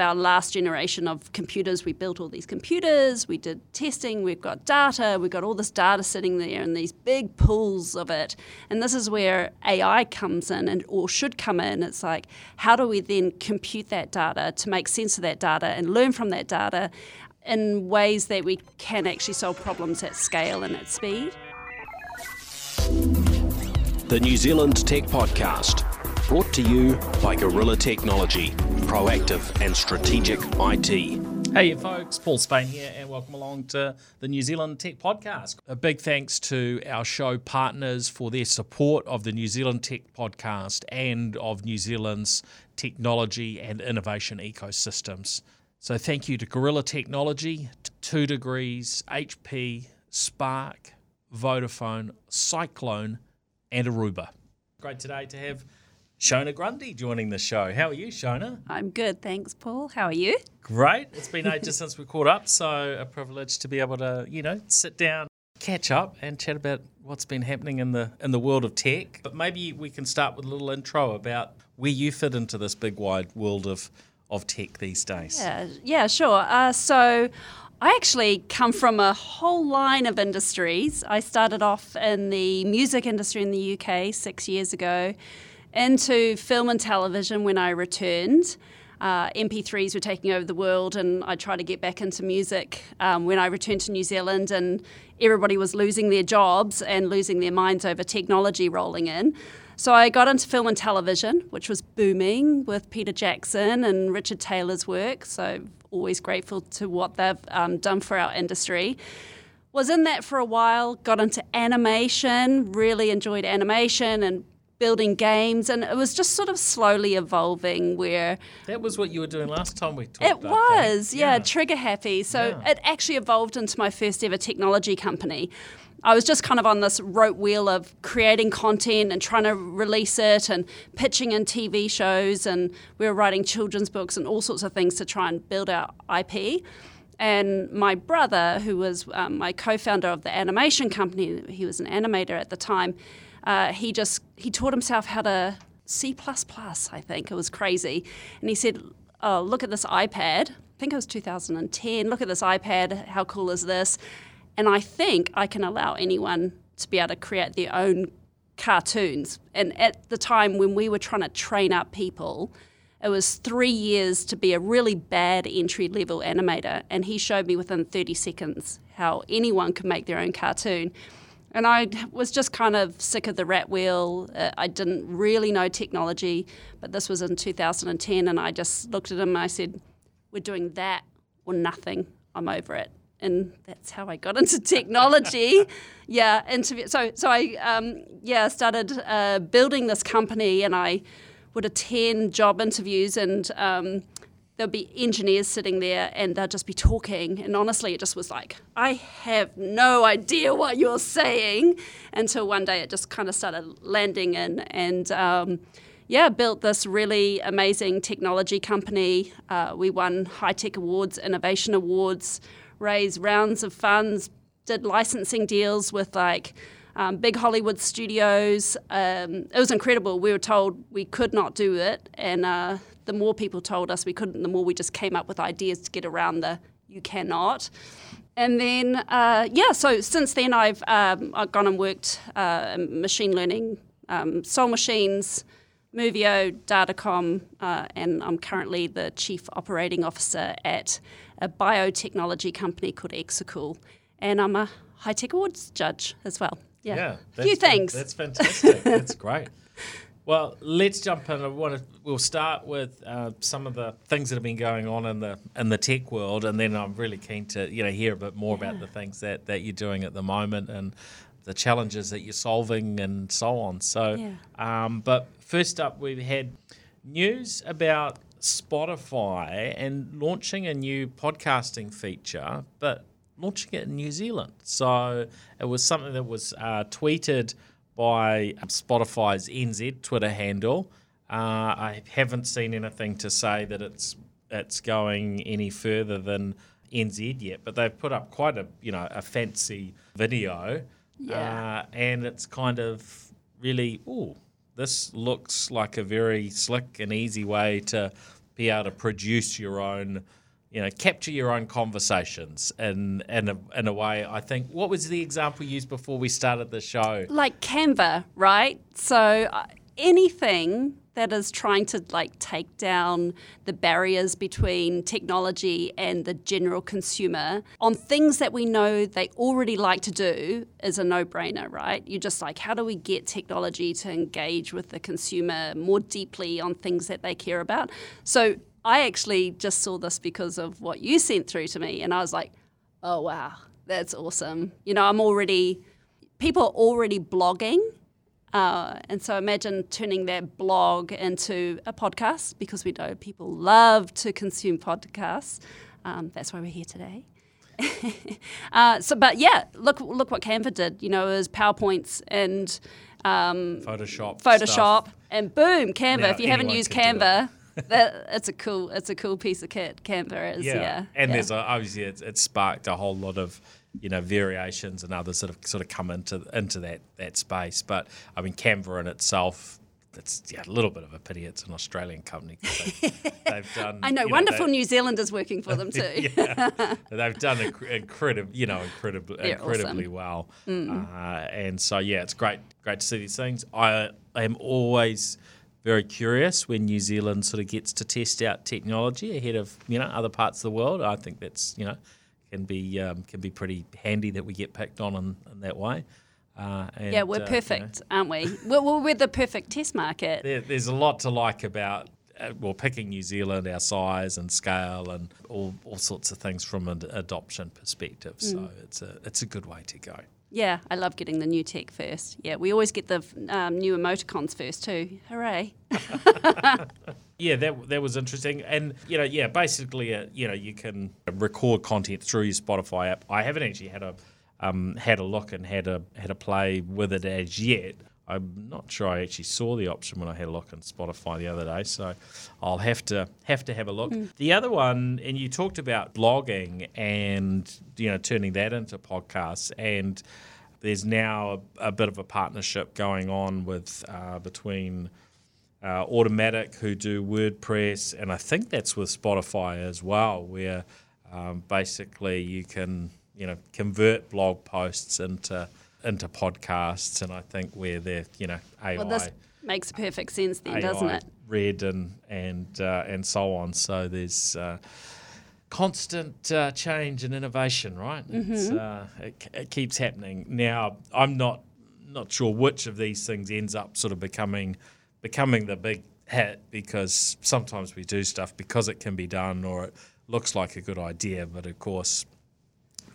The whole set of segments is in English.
our last generation of computers, we built all these computers, we did testing, we've got data, we've got all this data sitting there and these big pools of it. And this is where AI comes in and or should come in. It's like, how do we then compute that data to make sense of that data and learn from that data in ways that we can actually solve problems at scale and at speed? The New Zealand Tech Podcast, brought to you by Gorilla Technology, proactive and strategic IT. Hey, folks, Paul Spain here, and welcome along to the New Zealand Tech Podcast. A big thanks to our show partners for their support of the New Zealand Tech Podcast and of New Zealand's technology and innovation ecosystems. So, thank you to Gorilla Technology, Two Degrees, HP, Spark, Vodafone, Cyclone, and Aruba. Great today to have Shona Grundy joining the show. How are you, Shona? I'm good, thanks, Paul. How are you? Great. It's been ages since we caught up, so a privilege to be able to, you know, sit down, catch up, and chat about what's been happening in the in the world of tech. But maybe we can start with a little intro about where you fit into this big wide world of of tech these days. Yeah, yeah, sure. Uh, so. I actually come from a whole line of industries. I started off in the music industry in the UK six years ago, into film and television when I returned. Uh, MP3s were taking over the world, and I tried to get back into music um, when I returned to New Zealand, and everybody was losing their jobs and losing their minds over technology rolling in. So I got into film and television, which was booming with Peter Jackson and Richard Taylor's work. So always grateful to what they've um, done for our industry. Was in that for a while, got into animation, really enjoyed animation and building games, and it was just sort of slowly evolving. Where that was what you were doing last time we talked. It was, yeah, yeah, trigger happy. So yeah. it actually evolved into my first ever technology company. I was just kind of on this rope wheel of creating content and trying to release it and pitching in TV shows. And we were writing children's books and all sorts of things to try and build our IP. And my brother, who was um, my co founder of the animation company, he was an animator at the time, uh, he just he taught himself how to C++, I think. It was crazy. And he said, oh, look at this iPad. I think it was 2010. Look at this iPad. How cool is this? And I think I can allow anyone to be able to create their own cartoons. And at the time when we were trying to train up people, it was three years to be a really bad entry level animator. And he showed me within 30 seconds how anyone could make their own cartoon. And I was just kind of sick of the rat wheel. Uh, I didn't really know technology, but this was in 2010. And I just looked at him and I said, We're doing that or nothing. I'm over it and that's how I got into technology. yeah, interview. So, so I um, yeah started uh, building this company, and I would attend job interviews, and um, there'd be engineers sitting there, and they'd just be talking. And honestly, it just was like, I have no idea what you're saying. Until one day, it just kind of started landing in, and. Um, yeah, built this really amazing technology company. Uh, we won high tech awards, innovation awards, raised rounds of funds, did licensing deals with like um, big Hollywood studios. Um, it was incredible. We were told we could not do it, and uh, the more people told us we couldn't, the more we just came up with ideas to get around the you cannot. And then, uh, yeah, so since then I've, um, I've gone and worked uh, machine learning, um, Soul Machines, Movio, Datacom, uh, and I'm currently the Chief Operating Officer at a biotechnology company called Exsurgo, and I'm a high tech awards judge as well. Yeah, yeah a few things. That's fantastic. that's great. Well, let's jump in. I want to, we'll start with uh, some of the things that have been going on in the in the tech world, and then I'm really keen to you know hear a bit more yeah. about the things that, that you're doing at the moment and the challenges that you're solving and so on. So, yeah. um, but first up, we've had news about Spotify and launching a new podcasting feature, but launching it in New Zealand. So it was something that was uh, tweeted by Spotify's NZ Twitter handle. Uh, I haven't seen anything to say that it's it's going any further than NZ yet, but they've put up quite a you know a fancy video, yeah. uh, and it's kind of really oh this looks like a very slick and easy way to be able to produce your own, you know, capture your own conversations in in a, in a way. I think what was the example used before we started the show? Like Canva, right? So uh, anything that is trying to like take down the barriers between technology and the general consumer on things that we know they already like to do is a no-brainer, right? You're just like, how do we get technology to engage with the consumer more deeply on things that they care about? So I actually just saw this because of what you sent through to me, and I was like, oh wow, that's awesome. You know, I'm already people are already blogging uh, and so imagine turning that blog into a podcast because we know people love to consume podcasts. Um, that's why we're here today. uh, so, but yeah, look look what Canva did. You know, it was PowerPoints and um, Photoshop, Photoshop, stuff. and boom, Canva. Now if you haven't used Canva, that it's a cool it's a cool piece of kit. Canva is yeah, yeah and yeah. there's a, obviously it's, it's sparked a whole lot of you know variations and others sort of sort of come into into that that space. But I mean, Canva in itself. It's yeah, a little bit of a pity. It's an Australian company. They, have done. I know, wonderful they- New Zealanders working for them too. yeah, they've done inc- incredible, you know, incredibly, They're incredibly well. Uh, and so, yeah, it's great, great to see these things. I am always very curious when New Zealand sort of gets to test out technology ahead of you know other parts of the world. I think that's you know can be um, can be pretty handy that we get picked on in, in that way. Uh, and, Yeah, we're uh, you know, perfect, aren't we? We're, we're we're the perfect test market. there, there's a lot to like about uh, well picking New Zealand, our size and scale, and all, all sorts of things from an adoption perspective. So it's a it's a good way to go. Yeah, I love getting the new tech first. Yeah, we always get the um, new emoticons first too. Hooray! Yeah, that that was interesting, and you know, yeah, basically, uh, you know, you can record content through your Spotify app. I haven't actually had a um, had a look and had a had a play with it as yet. I'm not sure I actually saw the option when I had a look on Spotify the other day, so I'll have to have to have a look. The other one, and you talked about blogging and you know turning that into podcasts, and there's now a, a bit of a partnership going on with uh, between uh, Automattic, who do WordPress, and I think that's with Spotify as well, where um, basically you can you know convert blog posts into into podcasts, and I think where they're you know AI Well, this makes perfect sense then, AI doesn't it? read and and uh, and so on. So there's uh, constant uh, change and innovation, right? Mm-hmm. uh, it, it keeps happening. Now, I'm not not sure which of these things ends up sort of becoming becoming the big hit because sometimes we do stuff because it can be done or it looks like a good idea, but of course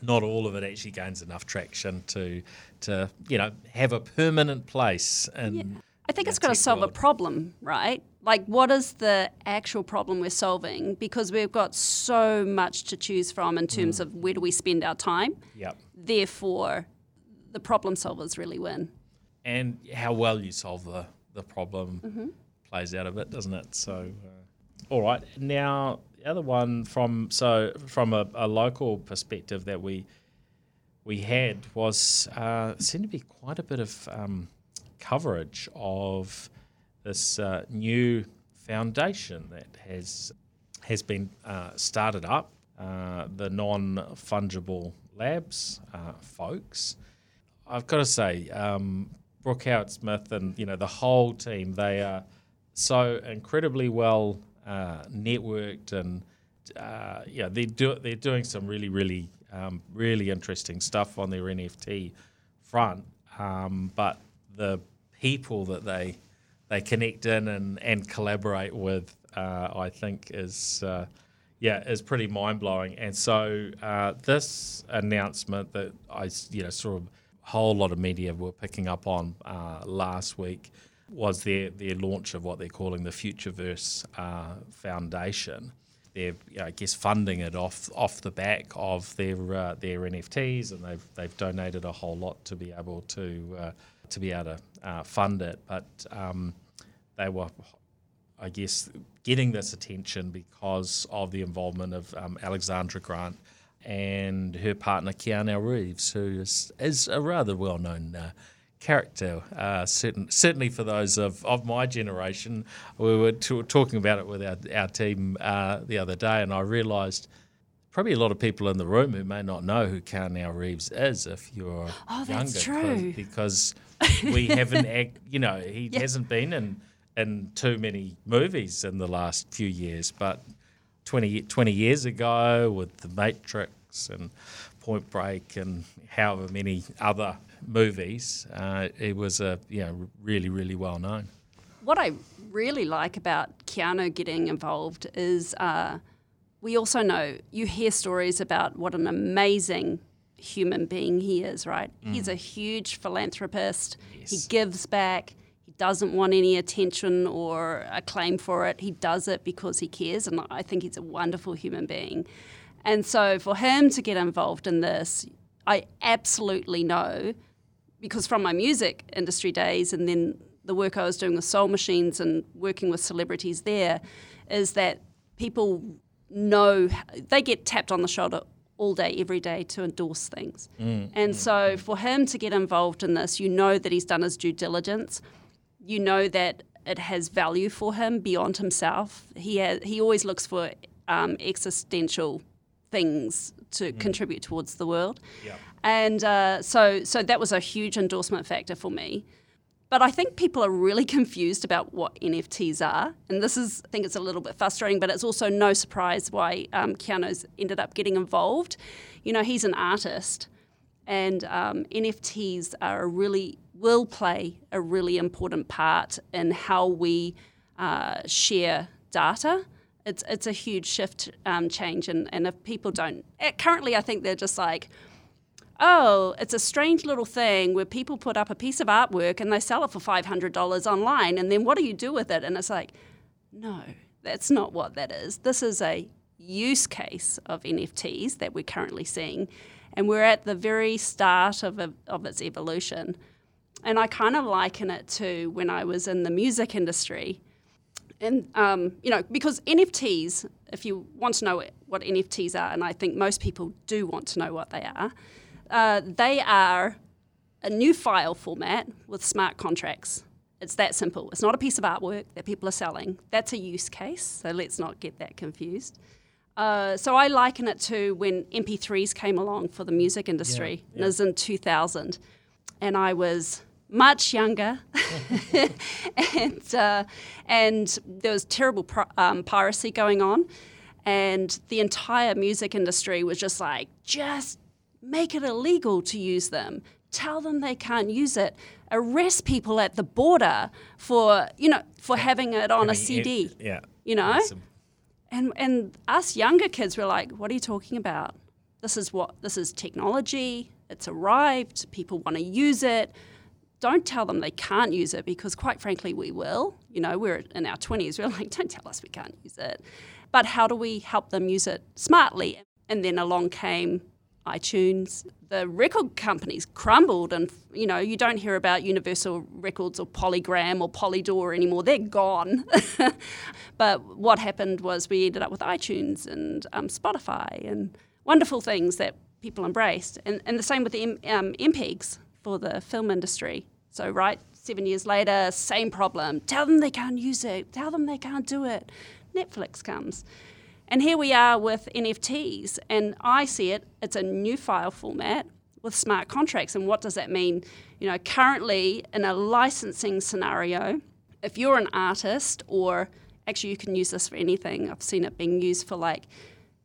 not all of it actually gains enough traction to to you know have a permanent place in I think it's got to solve a problem, right? Like, what is the actual problem we're solving? Because we've got so much to choose from in Mm. terms of where do we spend our time. Yep. Therefore, the problem solvers really win. and how well you solve the, the problem Mm-hmm. plays out of it, doesn't it? So, uh, all right. Now, the other one from so from a, a local perspective that we we had was uh, seemed to be quite a bit of um, coverage of this uh, new foundation that has has been uh, started up, uh, the non fungible labs uh, folks. I've got to say, um, Brooke Howard Smith and you know the whole team, they are so incredibly well uh, networked and uh, yeah, they do they're doing some really really um, really interesting stuff on their NFT front. Um, but the people that they they connect in and, and collaborate with, uh, I think is uh, yeah is pretty mind blowing. And so uh, this announcement that I you know sort of whole lot of media were picking up on uh, last week was their their launch of what they're calling the Futureverse uh, Foundation. They're, I guess, funding it off off the back of their uh, their NFTs, and they've they've donated a whole lot to be able to uh, to be able to uh, fund it. But um, they were, I guess, getting this attention because of the involvement of um, Alexandra Grant and her partner Keanu Reeves, who is is a rather well known uh, character. Uh, certain, certainly for those of, of my generation, we were t- talking about it with our, our team uh, the other day, and I realised probably a lot of people in the room who may not know who Keanu Reeves is if you're oh, younger. That's true. Because we haven't, act, you know, he hasn't been in in too many movies in the last few years, but 20, 20 years ago with The Matrix and Point Break and however many other movies, uh, it was a you know really really well known. What I really like about Keanu getting involved is uh, we also know you hear stories about what an amazing human being he is. Right, mm. he's a huge philanthropist. Yes. He gives back He doesn't want any attention or acclaim for it. He does it because he cares, and I think he's a wonderful human being. And so for him to get involved in this, I absolutely know because from my music industry days and then the work I was doing with Soul Machines and working with celebrities there, is that people know they get tapped on the shoulder all day, every day to endorse things. Mm, and mm, so mm. for him to get involved in this, you know that he's done his due diligence you know that it has value for him beyond himself. He has, he always looks for um, existential things to mm. contribute towards the world. And uh, so so that was a huge endorsement factor for me. But I think people are really confused about what NFTs are. And this is, I think it's a little bit frustrating, but it's also no surprise why um, Keanu's ended up getting involved. You know, he's an artist, and um, NFTs are a really will play a really important part in how we uh, share data. It's, it's a huge shift um, change, and, and if people don't, eh, currently I think they're just like, oh, it's a strange little thing where people put up a piece of artwork and they sell it for $500 online, and then what do you do with it? And it's like, no, that's not what that is. This is a use case of NFTs that we're currently seeing, and we're at the very start of, a, of its evolution. And I kind of liken it to when I was in the music industry. And, um, you know, because NFTs, if you want to know what NFTs are, and I think most people do want to know what they are, uh, they are a new file format with smart contracts. It's that simple. It's not a piece of artwork that people are selling. That's a use case, so let's not get that confused. Uh, so I liken it to when MP3s came along for the music industry. Yeah, yeah. It was in 2000. And I was much younger, and uh, and there was terrible pro- um, piracy going on, and the entire music industry was just like, just make it illegal to use them. Tell them they can't use it. Arrest people at the border for you know for having it on a CD. It, yeah, you know, awesome. and and us younger kids were like, what are you talking about? This is what this is technology. It's arrived. People want to use it don't tell them they can't use it because, quite frankly, we will. You know, we're in our 20s, we're like, don't tell us we can't use it. But how do we help them use it smartly? And then along came iTunes. The record companies crumbled, and you know, you don't hear about Universal Records or Polygram or Polydor anymore. They're gone. but what happened was we ended up with iTunes and um, Spotify and wonderful things that people embraced. And, and the same with the M- um, MPEGs for the film industry. So, right, seven years later, same problem. Tell them they can't use it. Tell them they can't do it. Netflix comes. And here we are with NFTs. And I see it, it's a new file format with smart contracts. And what does that mean? You know, currently in a licensing scenario, if you're an artist, or actually you can use this for anything, I've seen it being used for like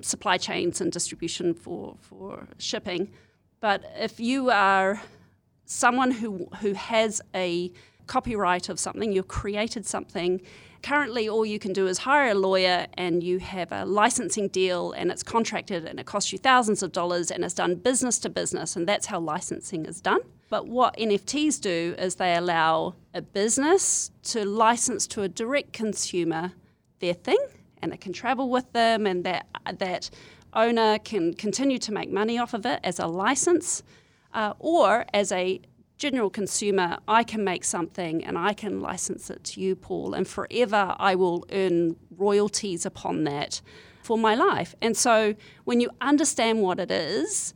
supply chains and distribution for, for shipping. But if you are someone who, who has a copyright of something, you've created something. Currently, all you can do is hire a lawyer and you have a licensing deal and it's contracted and it costs you thousands of dollars and it's done business to business, and that's how licensing is done. But what NFTs do is they allow a business to license to a direct consumer their thing and it can travel with them and that, that owner can continue to make money off of it as a license uh, or as a general consumer, I can make something and I can license it to you, Paul, and forever I will earn royalties upon that for my life. And so when you understand what it is,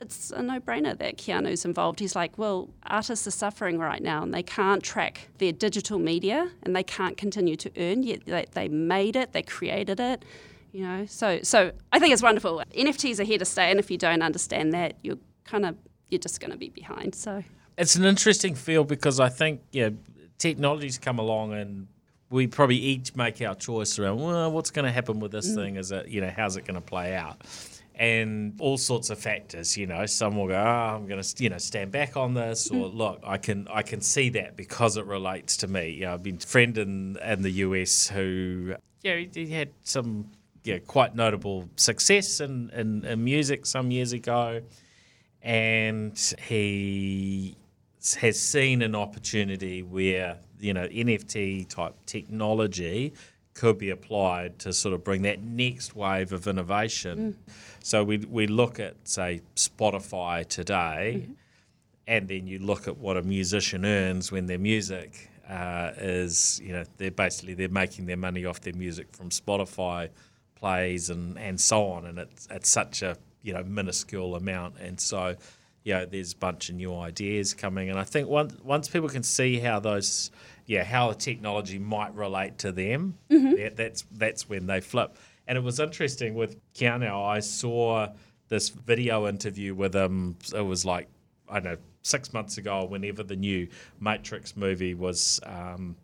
it's a no brainer that Keanu's involved. He's like, well, artists are suffering right now and they can't track their digital media and they can't continue to earn, yet they, they made it, they created it. You know, so so I think it's wonderful. NFTs are here to stay, and if you don't understand that, you're kind of you're just going to be behind. So it's an interesting field because I think yeah, technology's come along and we probably each make our choice around well, what's going to happen with this mm. thing? Is it you know how's it going to play out? and all sorts of factors. You know, some will go, oh, I'm going to, you know, stand back on this, or mm. look, I can, I can see that because it relates to me. You know, I've been a friend in in the US who, yeah, he, he had some, yeah, quite notable success in, in, in music some years ago, and he has seen an opportunity where you know NFT type technology could be applied to sort of bring that next wave of innovation. Mm. So we we look at say Spotify today, mm-hmm. and then you look at what a musician earns when their music uh, is you know they're basically they're making their money off their music from Spotify plays and and so on, and it's it's such a you know minuscule amount, and so. Yeah, there's a bunch of new ideas coming, and I think once once people can see how those yeah, how the technology might relate to them. Mm-hmm. That, that's that's when they flip. And it was interesting with Keanu. I saw this video interview with him. It was like I don't know six months ago, whenever the new Matrix movie was, um,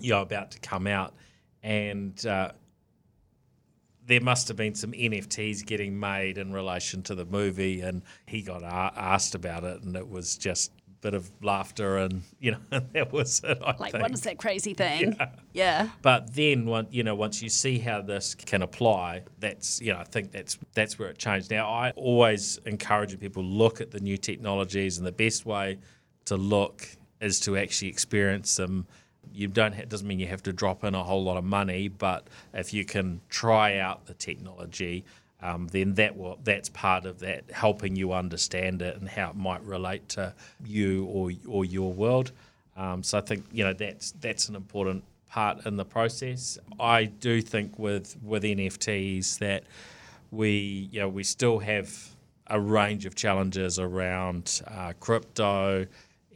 you know, about to come out, and uh, there must have been some NFTs getting made in relation to the movie, and he got a- asked about it, and it was just a bit of laughter and you know that was it. I like think. what is that crazy thing? Yeah. yeah. But then when you know once you see how this can apply, that's you know I think that's that's where it changed. Now I always encourage people look at the new technologies and the best way to look is to actually experience them. You don't doesn't mean you have to drop in a whole lot of money, but if you can try out the technology um, then that will, that's part of that helping you understand it and how it might relate to you or or your world. Um, so I think you know that's that's an important part in the process. I do think with with NFTs that we you know we still have a range of challenges around uh, crypto,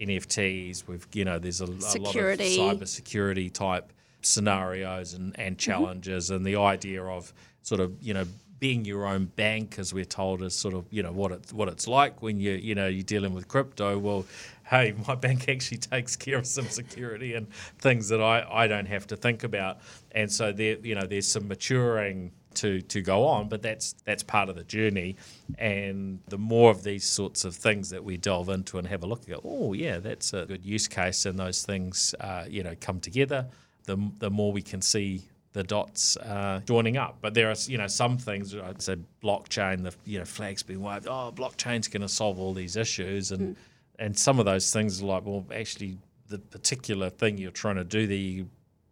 NFTs. We've you know there's a, a lot of cyber security type scenarios and, and challenges, mm-hmm. and the idea of sort of you know being your own bank, as we're told, is sort of you know what it's what it's like when you you know you're dealing with crypto. Well, hey, my bank actually takes care of some security and things that I, I don't have to think about. And so there you know there's some maturing to to go on, but that's that's part of the journey. And the more of these sorts of things that we delve into and have a look at, oh yeah, that's a good use case, and those things uh, you know come together. The, the more we can see the dots uh, joining up. But there are, you know, some things. I'd say blockchain. The you know flags being waved. Oh, blockchain's going to solve all these issues, and mm. and some of those things are like, well, actually, the particular thing you're trying to do there, you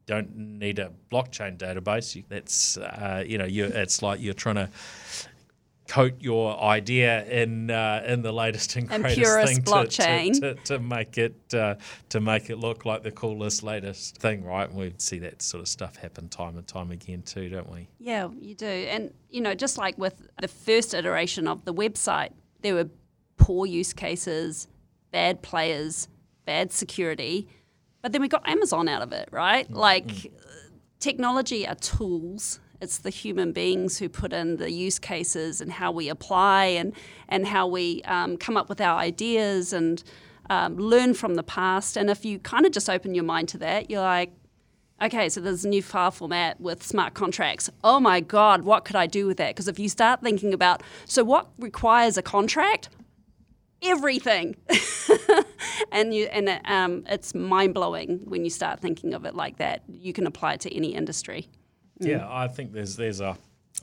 don't need a blockchain database. That's uh, you know, you it's like you're trying to coat your idea in uh, in the latest and, and greatest purest thing blockchain. To, to, to, to, make it uh, to make it look like the coolest latest thing, right? And we see that sort of stuff happen time and time again too, don't we? Yeah, you do. And you know, just like with the first iteration of the website, there were poor use cases, bad players, bad security, but then we got Amazon out of it, right? Mm. Like mm. technology are tools it's the human beings who put in the use cases and how we apply and, and how we um, come up with our ideas and um, learn from the past. And if you kind of just open your mind to that, you're like, okay, so there's a new file format with smart contracts. Oh my God, what could I do with that? Because if you start thinking about, so what requires a contract? Everything, and you and um, it's mind blowing when you start thinking of it like that. You can apply it to any industry. Yeah, mm. I think there's there's a,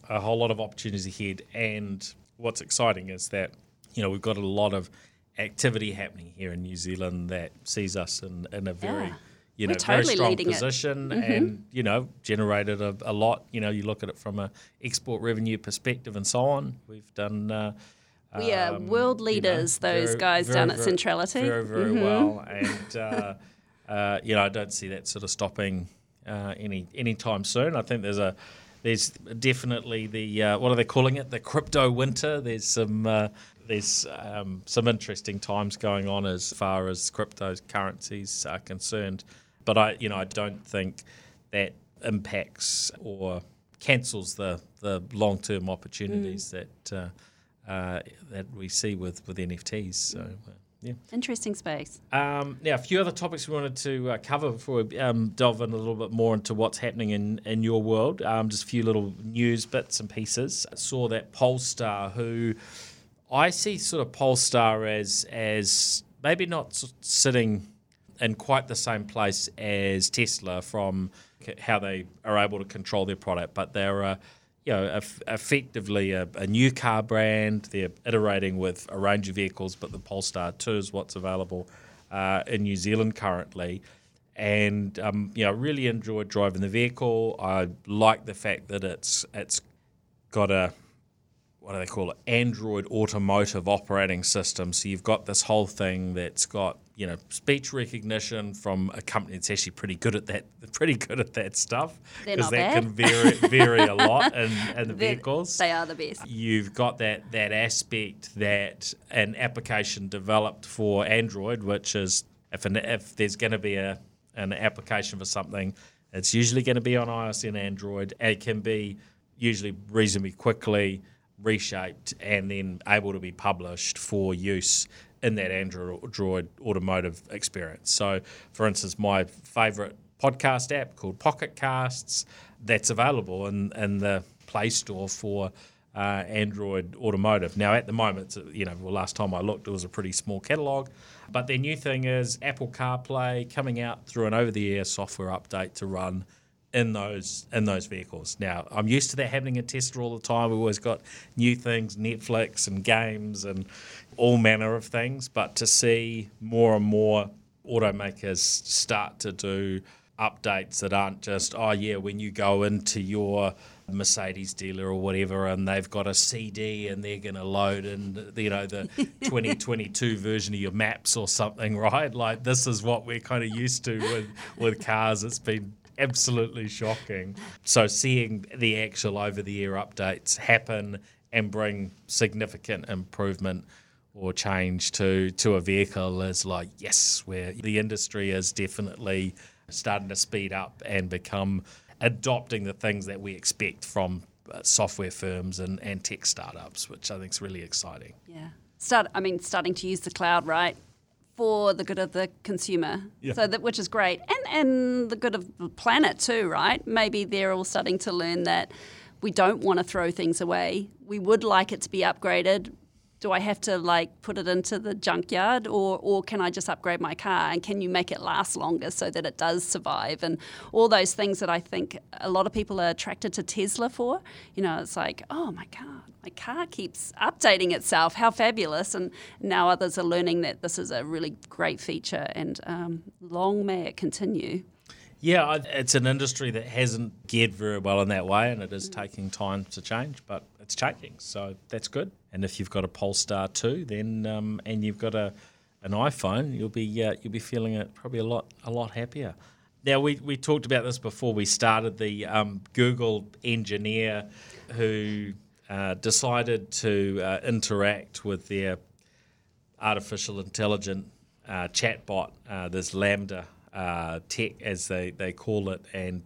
a whole lot of opportunities ahead, and what's exciting is that you know we've got a lot of activity happening here in New Zealand that sees us in, in a very yeah. you know totally very strong position mm-hmm. and you know generated a, a, lot. You know, you look at it from a export revenue perspective and so on. We've done. Uh, we are um, world leaders, you know, those very, guys very, down at Centrality. Very, very mm-hmm. well. And, uh, uh, you know, I don't see that sort of stopping uh, any anytime soon. I think there's a there's definitely the uh, what are they calling it the crypto winter. There's some uh, there's um, some interesting times going on as far as cryptocurrencies are concerned. But I, you know, I don't think that impacts or cancels the, the long term opportunities mm. that uh, uh, that we see with, with NFTs. So. Yeah. Interesting space. Um, now, a few other topics we wanted to uh, cover before we um, delve in a little bit more into what's happening in, in your world. Um, just a few little news bits and pieces. I saw that Polestar, who I see sort of Polestar as as maybe not sitting in quite the same place as Tesla from how they are able to control their product, but they're uh, you know effectively a, a, new car brand. They're iterating with a range of vehicles, but the Polestar Two is what's available uh, in New Zealand currently. And um, you know, I really enjoyed driving the vehicle. I like the fact that it's it's got a what do they call it? Android automotive operating system. So you've got this whole thing that's got you know speech recognition from a company that's actually pretty good at that. Pretty good at that stuff because that bad. can vary vary a lot in, in the vehicles. They are the best. You've got that that aspect that an application developed for Android, which is if an, if there's going to be a an application for something, it's usually going to be on iOS and Android. It can be usually reasonably quickly reshaped and then able to be published for use in that Android automotive experience. So, for instance, my favorite podcast app called Pocket Casts, that's available in, in the Play Store for uh, Android Automotive. Now, at the moment, you know, well, last time I looked, it was a pretty small catalog. But their new thing is Apple CarPlay coming out through an over-the-air software update to run in those in those vehicles. Now, I'm used to that happening in Tesla all the time. We've always got new things, Netflix and games and all manner of things. But to see more and more automakers start to do updates that aren't just, oh yeah, when you go into your Mercedes dealer or whatever, and they've got a CD and they're going to load in, you know, the 2022 version of your maps or something, right? Like this is what we're kind of used to with with cars. It's been absolutely shocking. So seeing the actual over the air updates happen and bring significant improvement or change to to a vehicle is like yes, where the industry is definitely starting to speed up and become adopting the things that we expect from uh, software firms and, and tech startups, which I think is really exciting. Yeah. Start, I mean, starting to use the cloud, right? for the good of the consumer. Yeah. So that which is great. And and the good of the planet too, right? Maybe they're all starting to learn that we don't want to throw things away. We would like it to be upgraded. Do I have to like put it into the junkyard or or can I just upgrade my car and can you make it last longer so that it does survive and all those things that I think a lot of people are attracted to Tesla for. You know, it's like, oh my god, my car keeps updating itself. How fabulous! And now others are learning that this is a really great feature, and um, long may it continue. Yeah, it's an industry that hasn't geared very well in that way, and it is taking time to change, but it's changing, so that's good. And if you've got a Polestar Two, then um, and you've got a an iPhone, you'll be uh, you'll be feeling it probably a lot a lot happier. Now we, we talked about this before we started. The um, Google engineer who uh, decided to uh, interact with their artificial intelligent uh, chatbot, uh, this LaMDA uh, tech, as they, they call it, and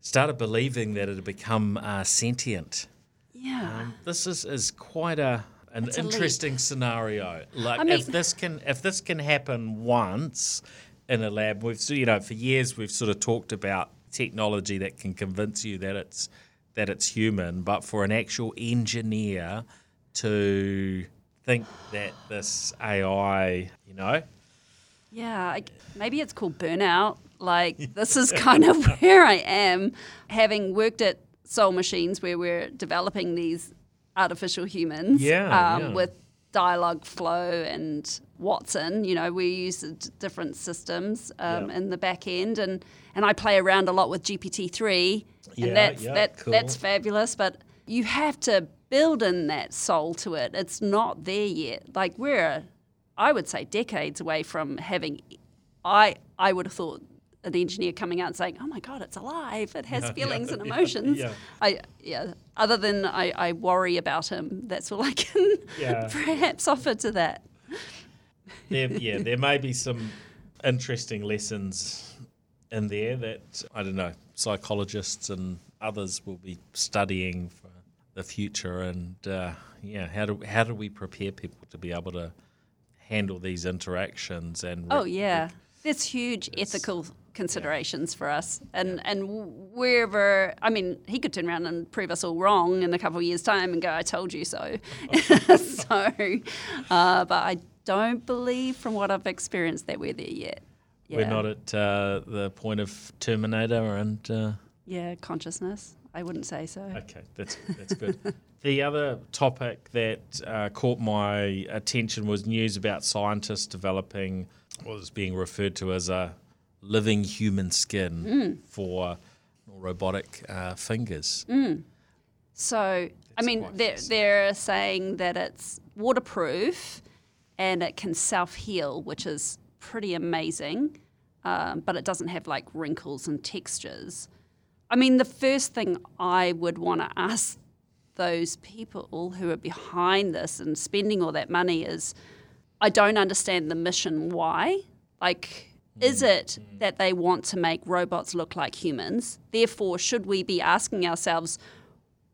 started believing that it had become sentient. Yeah. Um, this is, is quite a an it's interesting scenario. Like I mean, if this can if this can happen once in a lab, we've you know for years we've sort of talked about technology that can convince you that it's that it's human, but for an actual engineer to think that this AI, you know. Yeah, maybe it's called burnout. Like, this is kind of where I am, having worked at Soul Machines, where we're developing these artificial humans yeah, um, yeah. with dialogue flow and Watson. You know, we use different systems um, in the back end, and, and I play around a lot with GPT three, yeah, and that's yeah, that cool. that's fabulous. But you have to build in that soul to it. It's not there yet. Like we're, I would say, decades away from having. I I would have thought an engineer coming out and saying, "Oh my God, it's alive! It has feelings and emotions." I yeah, other than I, I worry about him, that's all I can Yeah. perhaps offer to that. there, yeah, there may be some interesting lessons in there that I don't know psychologists and others will be studying for the future. And uh, yeah, how do how do we prepare people to be able to handle these interactions? And Oh re- yeah, there's huge ethical considerations for us, and and wherever I mean, he could turn around and prove us all wrong in a couple of years' time and go, "I told you so." so, uh, but I don't believe, from what I've experienced, that we're there yet. Yeah. We're not at uh, the point of Terminator and. Uh, Yeah, consciousness. I wouldn't say so. Okay, that's that's good. the other topic that uh, caught my attention was news about scientists developing what was being referred to as a living human skin for robotic uh, fingers. So, I mean, they're, they're saying that it's waterproof and it can self heal, which is pretty amazing, um, but it doesn't have like wrinkles and textures. I mean, the first thing I would want to ask those people who are behind this and spending all that money is I don't understand the mission why. Like, is mm. it that they want to make robots look like humans? Therefore, should we be asking ourselves,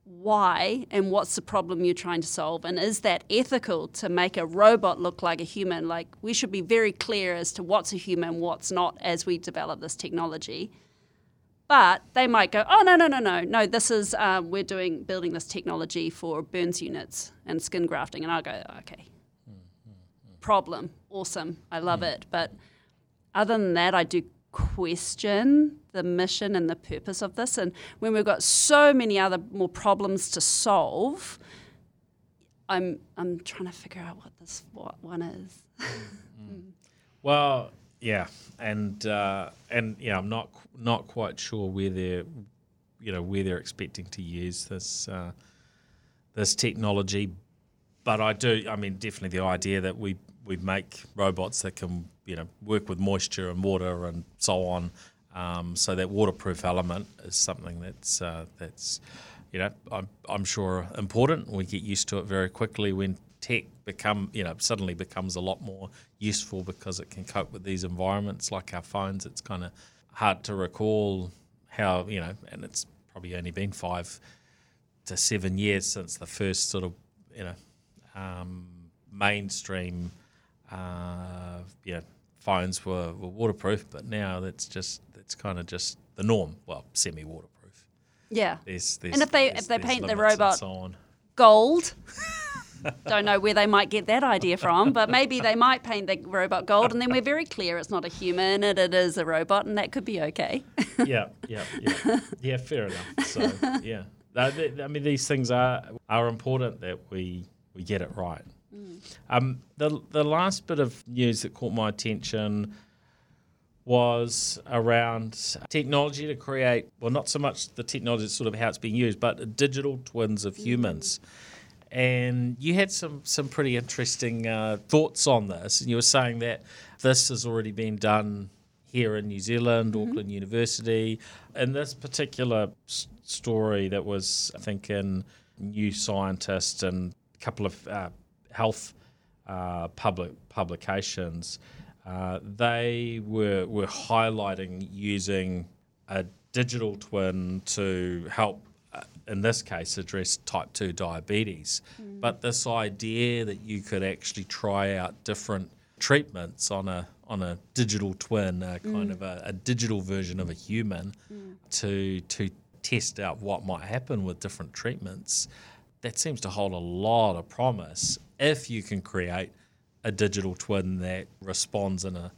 why and what's the problem you're trying to solve and is that ethical to make a robot look like a human like we should be very clear as to what's a human what's not as we develop this technology but they might go oh no no no no. No this is um, we're doing building this technology for burns units and skin grafting. And i'll go okay. Problem. Awesome. I love it. But other than that, I do question the mission and the purpose of this. And when we've got so many other more problems to solve, I'm I'm trying to figure out what this what one is. Well, yeah, and uh, and yeah, I'm not not quite sure where they're you know where they're expecting to use this uh, this technology, but I do. I mean, definitely the idea that we we make robots that can you know work with moisture and water and so on. Um, so that waterproof element is something that's uh, that's you know I'm I'm sure important. We get used to it very quickly when tech become you know suddenly becomes a lot more useful because it can cope with these environments like our phones. It's kind of hard to recall how you know, and it's probably only been five to seven years since the first sort of you know um, mainstream uh, you know phones were, were waterproof, but now that's just it's kind of just the norm. Well, semi-waterproof. Yeah. There's, there's And if they- if they paint the robot- so. Gold. Don't know where they might get that idea from, but maybe they might paint the robot gold, and then we're very clear it's not a human, and it is a robot, and that could be okay. yeah, yeah, yeah, yeah. Fair enough. So yeah, I mean these things are are important that we we get it right. Um, the the last bit of news that caught my attention was around technology to create well not so much the technology sort of how it's being used but digital twins of humans and you had some some pretty interesting uh, thoughts on this and you were saying that this has already been done here in New Zealand, Auckland University. In this particular s- story that was, I think, in New Scientist and a couple of uh, health uh, public publications, uh, they were were highlighting using a digital twin to help, Uh, in this case, address type two diabetes. Mm. But this idea that you could actually try out different treatments on a on a digital twin, a kind of mm. a, a digital version of a human, mm. to to test out what might happen with different treatments. That seems to hold a lot of promise if you can create a digital twin that responds in a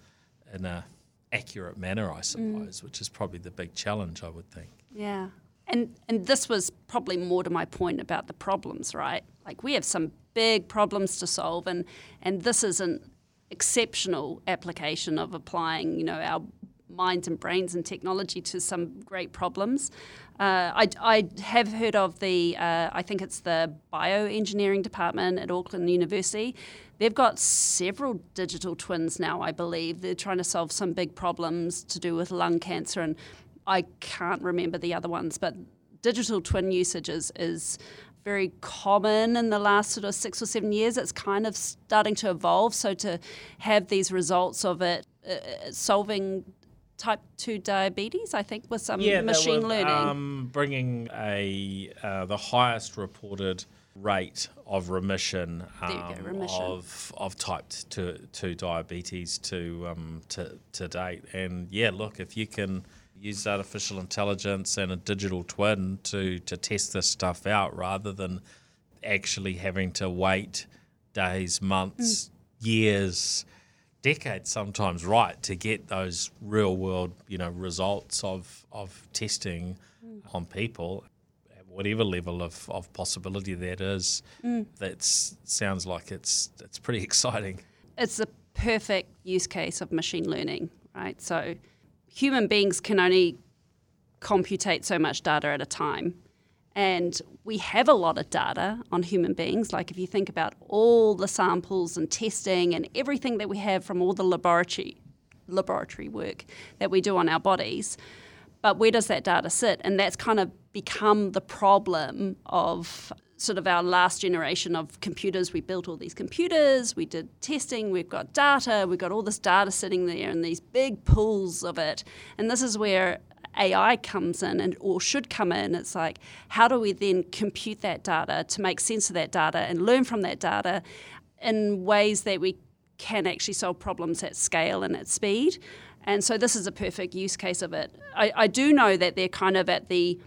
in a accurate manner, I suppose, which is probably the big challenge, I would think. Yeah. And and this was probably more to my point about the problems, right? Like we have some big problems to solve and and this is an exceptional application of applying, you know, our minds and brains and technology to some great problems. Uh, I, I have heard of the, uh, I think it's the bioengineering department at Auckland University. They've got several digital twins now, I believe. They're trying to solve some big problems to do with lung cancer, and I can't remember the other ones, but digital twin usage is, is very common in the last sort of six or seven years. It's kind of starting to evolve. So to have these results of it uh, uh solving type 2 diabetes, I think, with some yeah, machine were, learning. Um, bringing a uh, the highest reported rate of remission, um, go, remission. of of type 2, two diabetes to, um, to to date. And yeah, look, if you can use artificial intelligence and a digital twin to to test this stuff out rather than actually having to wait days, months, mm. years decades sometimes right to get those real world you know results of of testing mm. on people at whatever level of, of possibility that is mm. that sounds like it's it's pretty exciting it's the perfect use case of machine learning right so human beings can only computate so much data at a time and we have a lot of data on human beings. Like if you think about all the samples and testing and everything that we have from all the laboratory laboratory work that we do on our bodies. But where does that data sit? And that's kind of become the problem of sort of our last generation of computers. We built all these computers, we did testing, we've got data, we've got all this data sitting there and these big pools of it. And this is where AI comes in and or should come in. It's like how do we then compute that data to make sense of that data and learn from that data in ways that we can actually solve problems at scale and at speed. And so this is a perfect use case of it. I, I do know that they're kind of at the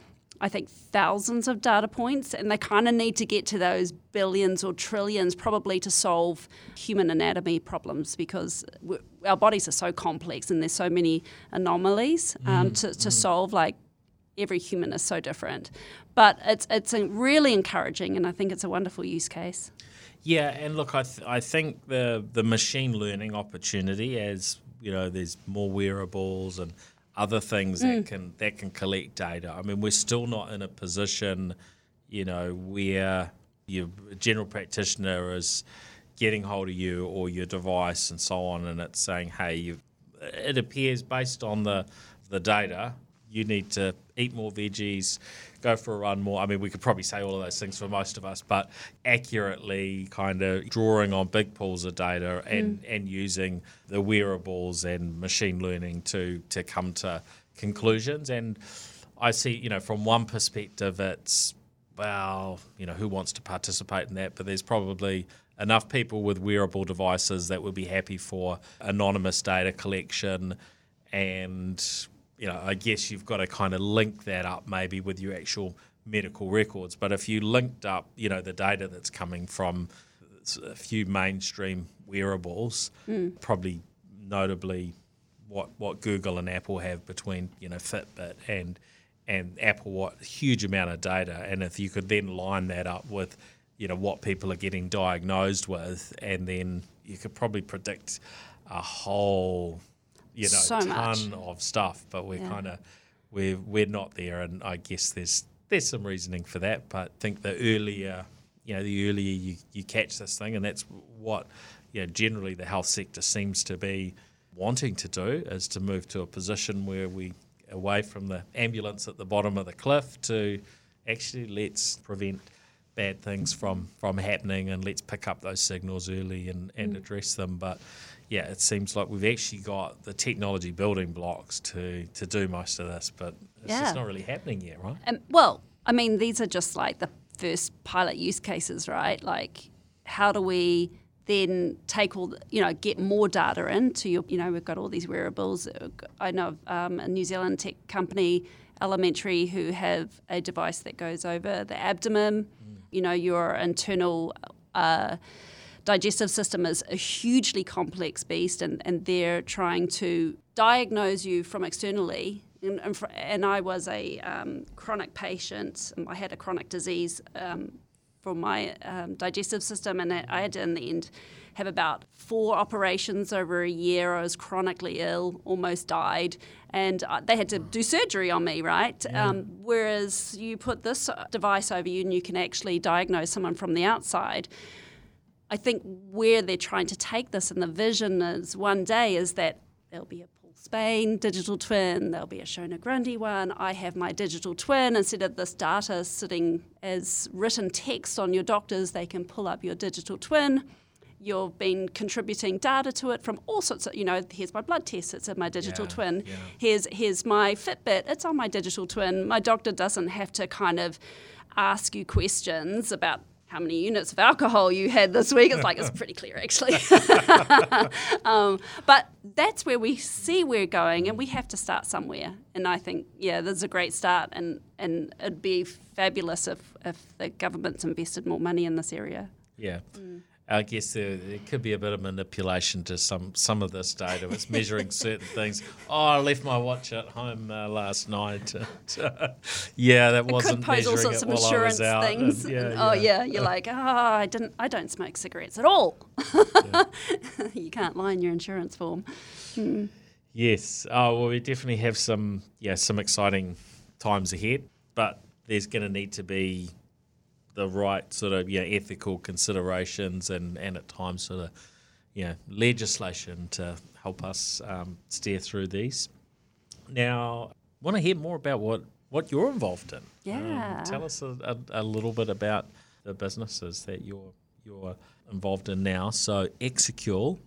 I think, thousands of data points, and they kind of need to get to those billions or trillions probably to solve human anatomy problems because our bodies are so complex and there's so many anomalies um, mm. to, to mm. solve. Like every human is so different, but it's it's really encouraging, and I think it's a wonderful use case. Yeah, and look, I th- I think the the machine learning opportunity as you know, there's more wearables and other things mm. that can that can collect data. I mean, we're still not in a position, you know, where your general practitioner is getting hold of you or your device and so on, and it's saying, "Hey, you." It appears based on the the data, you need to eat more veggies, go for a run more. I mean, we could probably say all of those things for most of us, but accurately kind of drawing on big pools of data and, mm. and using the wearables and machine learning to, to come to conclusions. And I see, you know, from one perspective, it's, well, you know, who wants to participate in that? But there's probably enough people with wearable devices that would be happy for anonymous data collection and you know, I guess you've got to kind of link that up maybe with your actual medical records. But if you linked up, you know, the data that's coming from a few mainstream wearables, mm. probably notably what what Google and Apple have between you know Fitbit and and Apple what huge amount of data, and if you could then line that up with you know what people are getting diagnosed with, and then you could probably predict a whole you know, so ton much. of stuff, but we're yeah. kind of we're we're not there, and I guess there's there's some reasoning for that. But I think the earlier, you know, the earlier you, you catch this thing, and that's what you know generally the health sector seems to be wanting to do is to move to a position where we away from the ambulance at the bottom of the cliff to actually let's prevent bad things from from happening and let's pick up those signals early and, and mm. address them but yeah, it seems like we've actually got the technology building blocks to to do most of this, but it's yeah. just not really happening yet, right? Um, well, I mean, these are just like the first pilot use cases, right? Like, how do we then take all the, you know get more data into your you know we've got all these wearables. I know um, a New Zealand tech company, Alimetry, who have a device that goes over the abdomen. You know your internal. Uh, digestive system is a hugely complex beast, and, and they're trying to diagnose you from externally. And, and, for, and I was a um, chronic patient. I had a chronic disease um, for my um, digestive system, and I had to, in the end, have about four operations over a year. I was chronically ill, almost died, and uh, they had to do surgery on me, right? Yeah. Um, whereas you put this device over you and you can actually diagnose someone from the outside. I think where they're trying to take this and the vision is one day is that there'll be a Paul Spain digital twin, there'll be a Shona Grundy one. I have my digital twin. Instead of this data sitting as written text on your doctors, they can pull up your digital twin. You've been contributing data to it from all sorts of, you know, here's my blood test, it's in my digital Yeah, twin. yeah. Here's here's my Fitbit, it's on my digital twin. My doctor doesn't have to kind of ask you questions about how many units of alcohol you had this week. It's like it's pretty clear actually. um, but that's where we see we're going, and we have to start somewhere. And I think, yeah, this is a great start, and, and it'd be fabulous if, if the government's invested more money in this area. Yeah. Mm. I guess there, there could be a bit of manipulation to some some of this data. It's measuring certain things. Oh, I left my watch at home uh, last night. And, yeah, that It wasn't could pose all sorts of insurance things. And, and- oh yeah, you're like, oh, I didn't, I don't smoke cigarettes at all. you can't lie in your insurance form. Yes. Oh well, we definitely have some yeah some exciting times ahead, but there's going to need to be the right sort of yeah ethical considerations and and at times sort of yeah legislation to help us um, steer through these. Now, want to hear more about what what you're involved in? Yeah. Um, tell us a, a, a little bit about the businesses that you're you're involved in now. So Exsurgo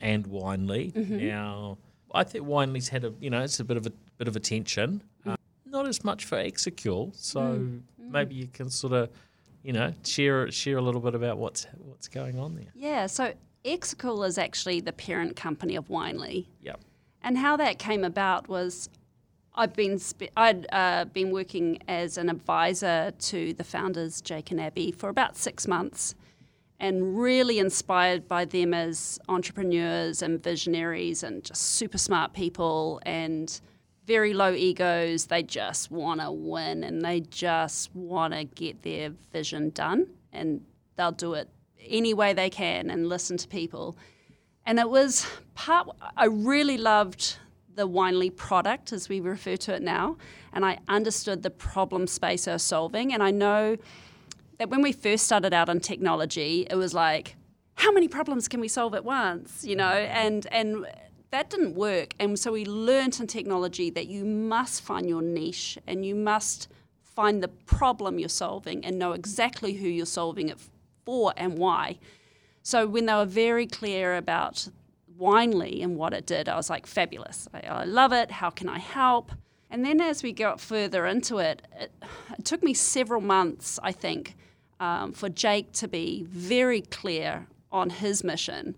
and Winely. Now, I think Winely's had a you know it's a bit of a bit of attention. Uh, not as much for Exsurgo. So maybe you can sort of you know share share a little bit about what's what's going on there. Yeah, so Exsurgo is actually the parent company of Winely. Yep. And how that came about was I've been spe- I'd uh, been working as an advisor to the founders Jake and Abby for about six months, and really inspired by them as entrepreneurs and visionaries and just super smart people and very low egos. They just want to win and they just want to get their vision done, and they'll do it any way they can and listen to people. And it was part, I really loved the Winely product, as we refer to it now, and I understood the problem space they were solving. And I know that when we first started out on technology, it was like, how many problems can we solve at once? You know, and, and that didn't work. And so we learnt in technology that you must find your niche and you must find the problem you're solving and know exactly who you're solving it for and why. So when they were very clear about Winely and what it did, I was like, fabulous. I, I love it. How can I help? And then as we got further into it, it, it took me several months, I think, um, for Jake to be very clear on his mission.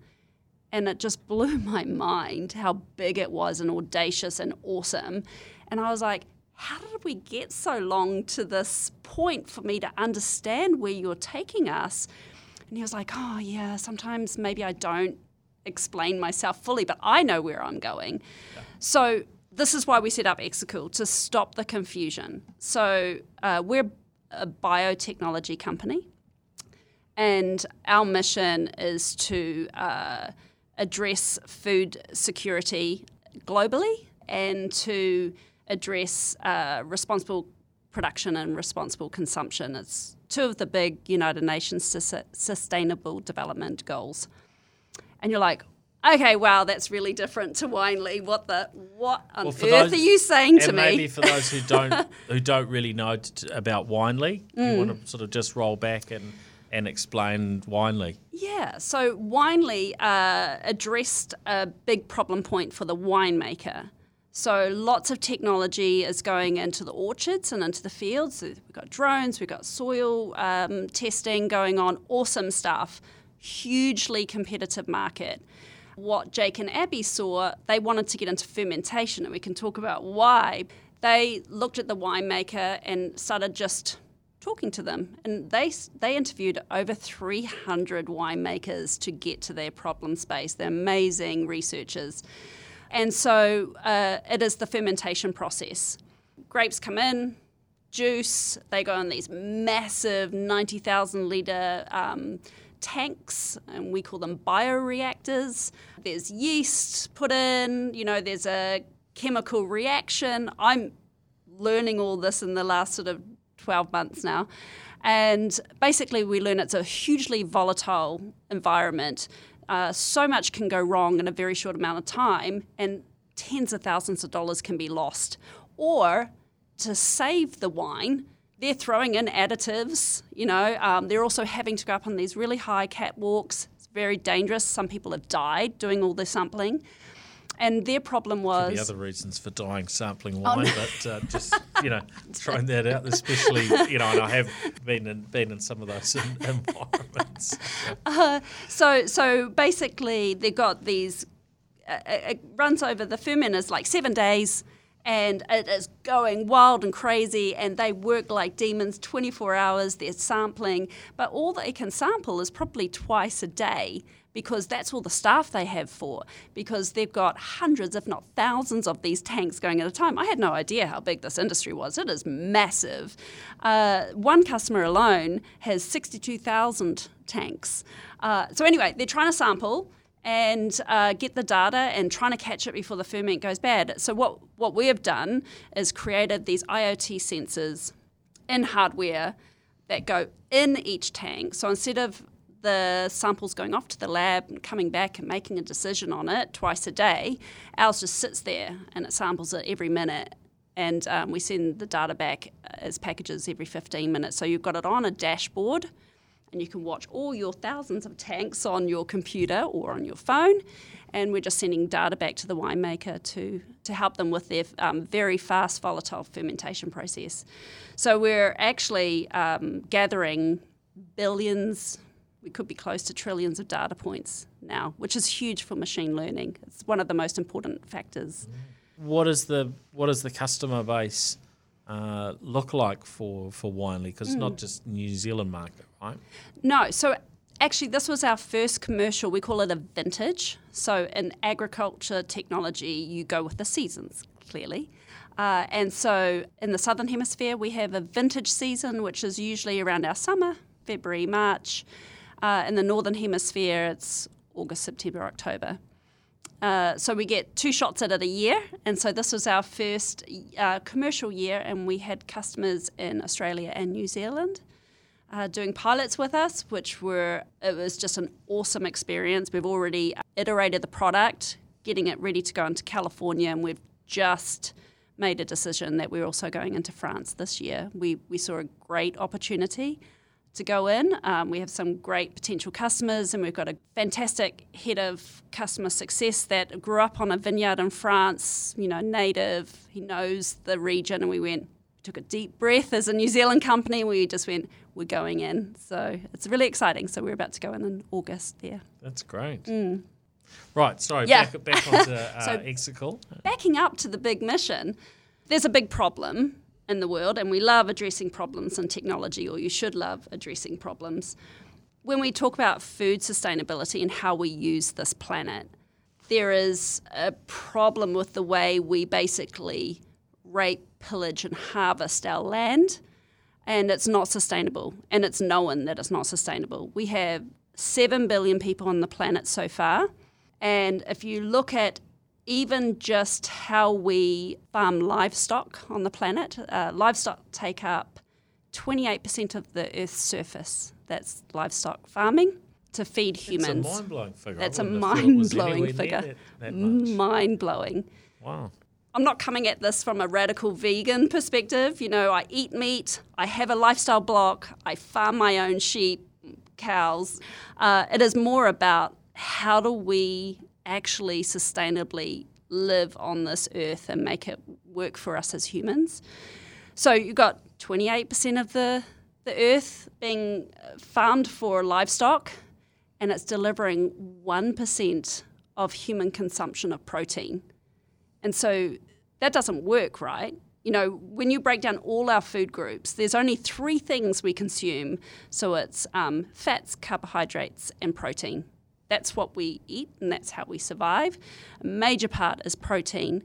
And it just blew my mind how big it was and audacious and awesome. And I was like, how did we get so long to this point for me to understand where you're taking us? And he was like, oh, yeah, sometimes maybe I don't explain myself fully, but I know where I'm going. So this is why we set up Exsurgo to stop the confusion. So uh, we're a biotechnology company, and our mission is to uh, address food security globally and to address uh, responsible production and responsible consumption. It's two of the big United Nations sus- Sustainable Development Goals. And you're like, okay, wow, that's really different to Winely. What the what on Well, earth those- are you saying to and me? maybe for those who don't who don't really know t- about Winely, Mm. you want to sort of just roll back and and explain Winely. Yeah, so Winely uh, addressed a big problem point for the winemaker. So lots of technology is going into the orchards and into the fields. We've got drones, we've got soil um, testing going on, awesome stuff. Hugely competitive market. What Jake and Abby saw, they wanted to get into fermentation, and we can talk about why. They looked at the winemaker and started just talking to them, and they they interviewed over 300 winemakers to get to their problem space. They're amazing researchers, and so uh, it is the fermentation process. Grapes come in, juice. They go in these massive 90,000 liter um, tanks, and we call them bioreactors. There's yeast put in. You know, there's a chemical reaction. I'm learning all this in the last sort of 12 months now. And basically, we learn it's a hugely volatile environment. Uh, so much can go wrong in a very short amount of time. And tens of thousands of dollars can be lost. Or to save the wine, they're throwing in additives. You know, um, they're also having to go up on these really high catwalks. It's very dangerous. Some people have died doing all the sampling. And their problem was the other reasons for dying sampling wine, oh, no. but uh, just you know throwing that out, especially you know, and I have been in been in some of those environments. So, uh, so, so basically, they've got these. Uh, it runs over the ferment is like seven days and it is going wild and crazy and they work like demons 24 hours they're sampling but all they can sample is probably twice a day because that's all the staff they have for because they've got hundreds if not thousands of these tanks going at a time i had no idea how big this industry was it is massive uh, one customer alone has 62000 tanks uh, so anyway they're trying to sample and uh, get the data and trying to catch it before the ferment goes bad. So what what we have done is created these IoT sensors in hardware that go in each tank. So instead of the samples going off to the lab and coming back and making a decision on it twice a day, ours just sits there and it samples it every minute. And um, we send the data back as packages every 15 minutes. So you've got it on a dashboard and you can watch all your thousands of tanks on your computer or on your phone. And we're just sending data back to the winemaker to, to help them with their um, very fast volatile fermentation process. So we're actually um, gathering billions, we could be close to trillions of data points now, which is huge for machine learning. It's one of the most important factors. What is the what is the customer base uh, look like for for Winely? Because it's mm. not just New Zealand market, right? No. So actually, this was our first commercial. We call it a vintage. So in agriculture technology, you go with the seasons clearly. Uh, and so in the southern hemisphere, we have a vintage season, which is usually around our summer, February, March. Uh, in the northern hemisphere, it's August, September, October. Uh, so we get two shots at it a year, and so this was our first uh, commercial year, and we had customers in Australia and New Zealand uh, doing pilots with us, which were it was just an awesome experience. We've already iterated the product, getting it ready to go into California, and we've just made a decision that we're also going into France this year. We we saw a great opportunity to go in. Um, we have some great potential customers, and we've got a fantastic head of customer success that grew up on a vineyard in France, you know, native. He knows the region, and we went, took a deep breath as a New Zealand company, we just went, we're going in. So it's really exciting. So we're about to go in in August there. That's great. Mm. Right, sorry, yeah. back, back onto uh, so Exsurgo. Backing up to the big mission, there's a big problem in the world, and we love addressing problems in technology, or you should love addressing problems. When we talk about food sustainability and how we use this planet, there is a problem with the way we basically rape, pillage, and harvest our land, and it's not sustainable, and it's known that it's not sustainable. We have 7 billion people on the planet so far, and if you look at even just how we farm livestock on the planet. Uh, livestock take up 28% of the Earth's surface. That's livestock farming to feed humans. That's a mind blowing figure. That's a mind blowing figure. Mind blowing. Wow. I'm not coming at this from a radical vegan perspective. You know, I eat meat, I have a lifestyle block, I farm my own sheep, cows. Uh, it is more about how do we actually sustainably live on this earth and make it work for us as humans. So you've got 28% of the, the earth being farmed for livestock, and it's delivering 1% of human consumption of protein. And so that doesn't work, right? You know, when you break down all our food groups, there's only three things we consume. So it's um, fats, carbohydrates, and protein. That's what we eat and that's how we survive. A major part is protein.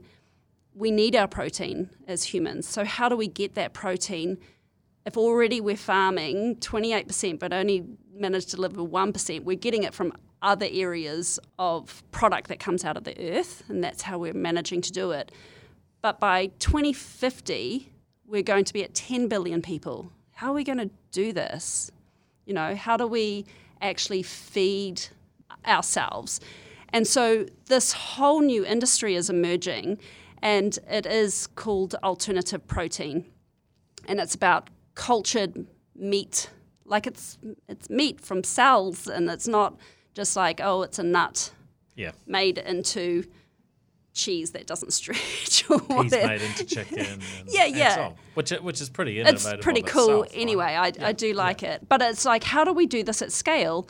We need our protein as humans. So, how do we get that protein? If already we're farming 28% but only manage to deliver 1%, we're getting it from other areas of product that comes out of the earth, and that's how we're managing to do it. But by 2050, we're going to be at 10 billion people. How are we going to do this? You know, how do we actually feed ourselves. And so this whole new industry is emerging, and it is called alternative protein. And it's about cultured meat, like it's it's meat from cells, and it's not just like oh, it's a nut Yeah. made into cheese that doesn't stretch or Peas made into chicken. And, Yeah, yeah. so which which is pretty innovative. it's pretty cool itself, anyway. I, I do like it. But it's like, how do we do this at scale?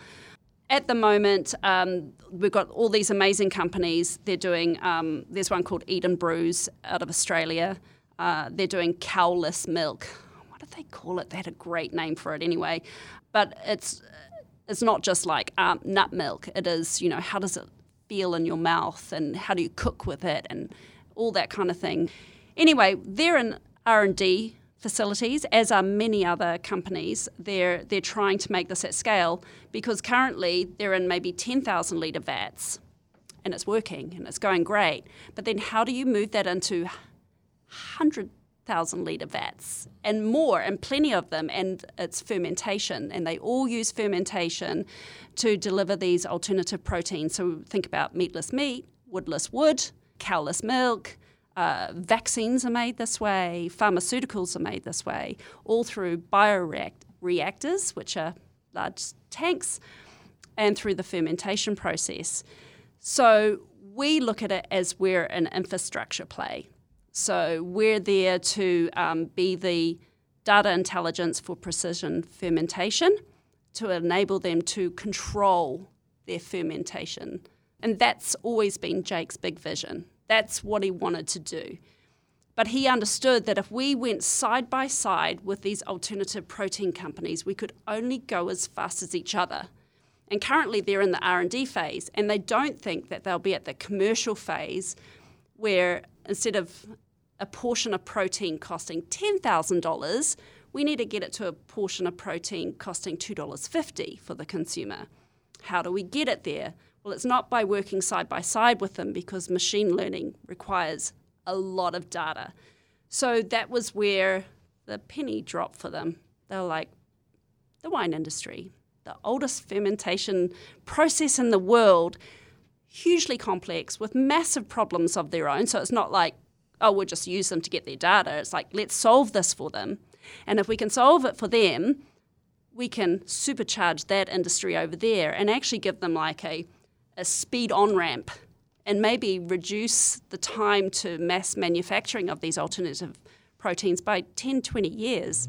At the moment, um, we've got all these amazing companies. They're doing, um, there's one called Eden Brews out of Australia. Uh, they're doing cowless milk. What did they call it? They had a great name for it anyway. But it's, it's not just like um, nut milk. It is, you know, how does it feel in your mouth and how do you cook with it and all that kind of thing. Anyway, they're in R and D facilities, as are many other companies. They're they're trying to make this at scale because currently they're in maybe ten thousand liter vats, and it's working and it's going great. But then how do you move that into hundred thousand liter vats and more and plenty of them and it's fermentation and they all use fermentation to deliver these alternative proteins so think about meatless meat woodless wood cowless milk uh, vaccines are made this way pharmaceuticals are made this way all through bioreactors which are large tanks and through the fermentation process so we look at it as we're an infrastructure play. So we're there to um, be the data intelligence for precision fermentation to enable them to control their fermentation. And that's always been Jake's big vision. That's what he wanted to do. But he understood that if we went side by side with these alternative protein companies, we could only go as fast as each other. And currently they're in the r&d phase and they don't think that they'll be at the commercial phase where instead of a portion of protein costing $10000 we need to get it to a portion of protein costing $2.50 for the consumer. How do we get it there well it's not by working side by side with them because machine learning requires a lot of data so that was where the penny dropped for them they were like the wine industry the oldest fermentation process in the world, hugely complex with massive problems of their own. So it's not like, oh, we'll just use them to get their data. It's like, let's solve this for them. And if we can solve it for them, we can supercharge that industry over there and actually give them like a, a speed on ramp and maybe reduce the time to mass manufacturing of these alternative proteins by 10, 20 years.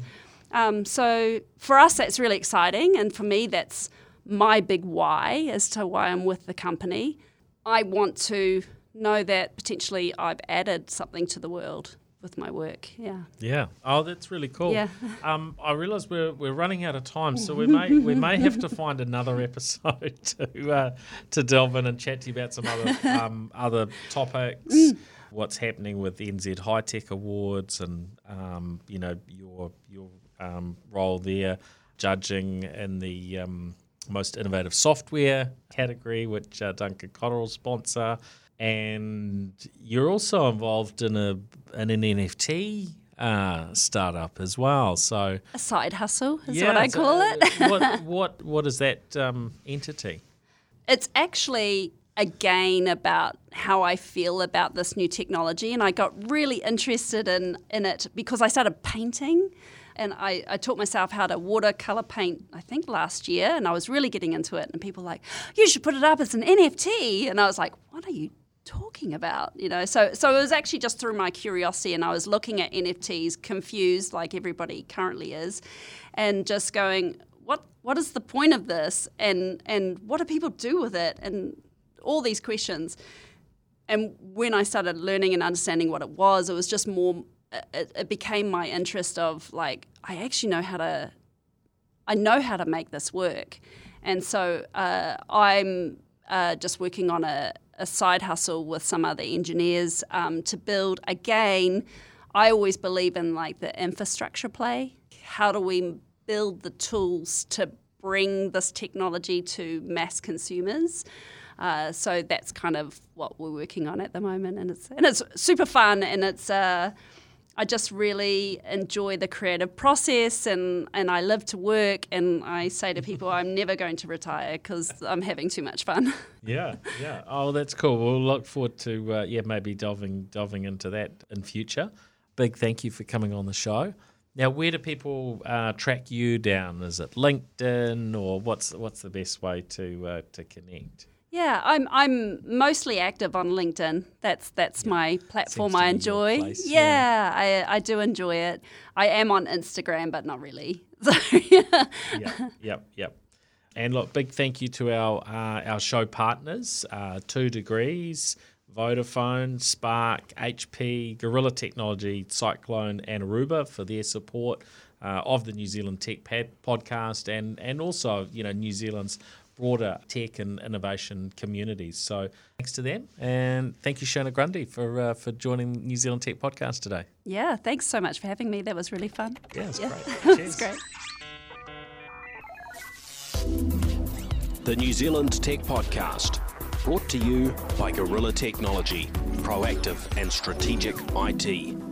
Um, so for us, that's really exciting. And for me, that's my big why as to why I'm with the company. I want to know that potentially I've added something to the world with my work. Yeah. Yeah. Oh, that's really cool. Yeah. Um, I realise we're we're running out of time, so we may we may have to find another episode to uh, to delve in and chat to you about some other um, other topics. What's happening with the NZ High Tech Awards, and um, you know your your um, role there, judging in the um, most innovative software category, which uh, Duncan Cotterill sponsor, and you're also involved in a in an NFT uh, startup as well. So A side hustle is what I call uh, it. what what what is that um, entity? it's actually again about how I feel about this new technology, and I got really interested in in it because I started painting. And I, I taught myself how to watercolor paint, I think last year, and I was really getting into it. And people were like, you should put it up as an NFT. And I was like, what are you talking about? You know, so so it was actually just through my curiosity, and I was looking at NFTs, confused like everybody currently is, and just going, what what is the point of this, and and what do people do with it, and all these questions. And when I started learning and understanding what it was, it was just more. It, it became my interest of like I actually know how to I know how to make this work. And so uh, I'm uh, just working on a, a, side hustle with some other engineers um, to build, again, I always believe in like the infrastructure play. How do we build the tools to bring this technology to mass consumers? Uh, so that's kind of what we're working on at the moment, and it's and it's super fun, and it's uh, I just really enjoy the creative process and, and I live to work. And I say to people, I'm never going to retire because I'm having too much fun. Yeah, yeah. Oh, that's cool. We'll look forward to uh, yeah maybe delving delving into that in future. Big thank you for coming on the show. Now, where do people uh, track you down? Is it LinkedIn or what's what's the best way to uh, to connect? Yeah, I'm I'm mostly active on LinkedIn. That's that's yeah. my platform I enjoy. Place, yeah, yeah, I I do enjoy it. I am on Instagram, but not really. So yeah. yep, yep, yep. And look, big thank you to our uh, our show partners, uh, Two Degrees, Vodafone, Spark, HP, Gorilla Technology, Cyclone, and Aruba for their support uh, of the New Zealand Tech Pad podcast, and and also you know New Zealand's broader tech and innovation communities. So thanks to them, and thank you, Shona Grundy, for uh, for joining New Zealand Tech Podcast today. Yeah, thanks so much for having me. That was really fun. Yeah, it's yeah. great. it's great. The New Zealand Tech Podcast, brought to you by Gorilla Technology, proactive and strategic IT.